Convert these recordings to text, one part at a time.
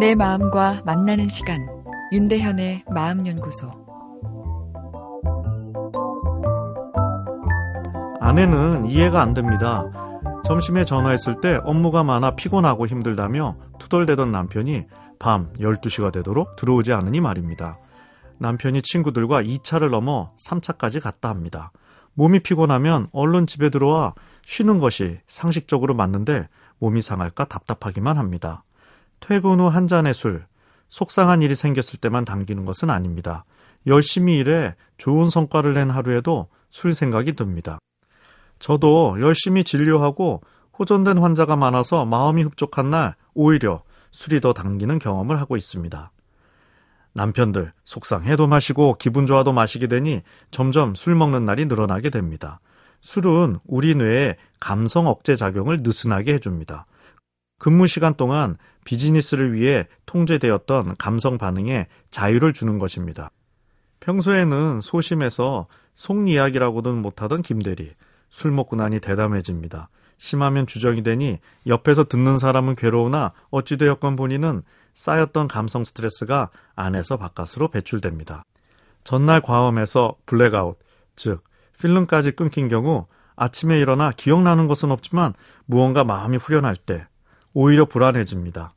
내 마음과 만나는 시간 윤대현의 마음연구소 아내는 이해가 안 됩니다. 점심에 전화했을 때 업무가 많아 피곤하고 힘들다며 투덜대던 남편이 밤 12시가 되도록 들어오지 않으니 말입니다. 남편이 친구들과 2차를 넘어 3차까지 갔다 합니다. 몸이 피곤하면 얼른 집에 들어와 쉬는 것이 상식적으로 맞는데 몸이 상할까 답답하기만 합니다. 퇴근 후 한 잔의 술, 속상한 일이 생겼을 때만 당기는 것은 아닙니다. 열심히 일해 좋은 성과를 낸 하루에도 술 생각이 듭니다. 저도 열심히 진료하고 호전된 환자가 많아서 마음이 흡족한 날 오히려 술이 더 당기는 경험을 하고 있습니다. 남편들 속상해도 마시고 기분 좋아도 마시게 되니 점점 술 먹는 날이 늘어나게 됩니다. 술은 우리 뇌에 감성 억제 작용을 느슨하게 해줍니다. 근무 시간 동안 비즈니스를 위해 통제되었던 감성 반응에 자유를 주는 것입니다. 평소에는 소심해서 속 이야기라고는 못하던 김대리. 술 먹고 나니 대담해집니다. 심하면 주정이 되니 옆에서 듣는 사람은 괴로우나 어찌되었건 본인은 쌓였던 감성 스트레스가 안에서 바깥으로 배출됩니다. 전날 과음에서 블랙아웃, 즉 필름까지 끊긴 경우 아침에 일어나 기억나는 것은 없지만 무언가 마음이 후련할 때 오히려 불안해집니다.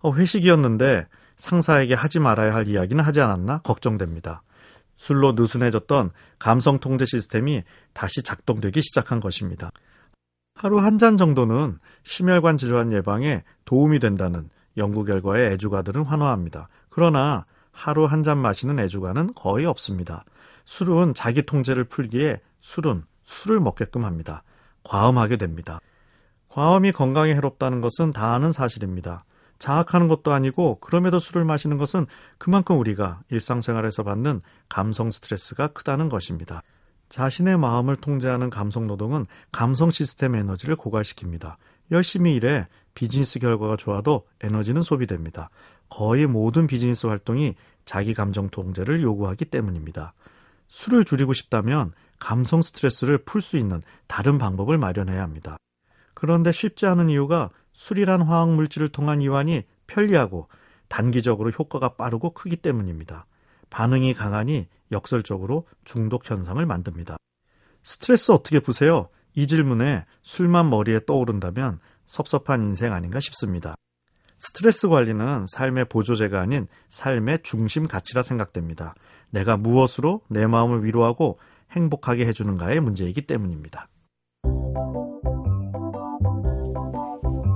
어, 회식이었는데 상사에게 하지 말아야 할 이야기는 하지 않았나 걱정됩니다. 술로 느슨해졌던 감성 통제 시스템이 다시 작동되기 시작한 것입니다. 하루 한 잔 정도는 심혈관 질환 예방에 도움이 된다는 연구 결과에 애주가들은 환호합니다. 그러나 하루 한 잔 마시는 애주가는 거의 없습니다. 술은 자기 통제를 풀기에 술은 술을 먹게끔 합니다. 과음하게 됩니다. 과음이 건강에 해롭다는 것은 다 아는 사실입니다. 자학하는 것도 아니고 그럼에도 술을 마시는 것은 그만큼 우리가 일상생활에서 받는 감성 스트레스가 크다는 것입니다. 자신의 마음을 통제하는 감성 노동은 감성 시스템 에너지를 고갈시킵니다. 열심히 일해 비즈니스 결과가 좋아도 에너지는 소비됩니다. 거의 모든 비즈니스 활동이 자기 감정 통제를 요구하기 때문입니다. 술을 줄이고 싶다면 감성 스트레스를 풀 수 있는 다른 방법을 마련해야 합니다. 그런데 쉽지 않은 이유가 술이란 화학 물질을 통한 이완이 편리하고 단기적으로 효과가 빠르고 크기 때문입니다. 반응이 강하니 역설적으로 중독 현상을 만듭니다. 스트레스 어떻게 푸세요? 이 질문에 술만 머리에 떠오른다면 섭섭한 인생 아닌가 싶습니다. 스트레스 관리는 삶의 보조제가 아닌 삶의 중심 가치라 생각됩니다. 내가 무엇으로 내 마음을 위로하고 행복하게 해주는가의 문제이기 때문입니다.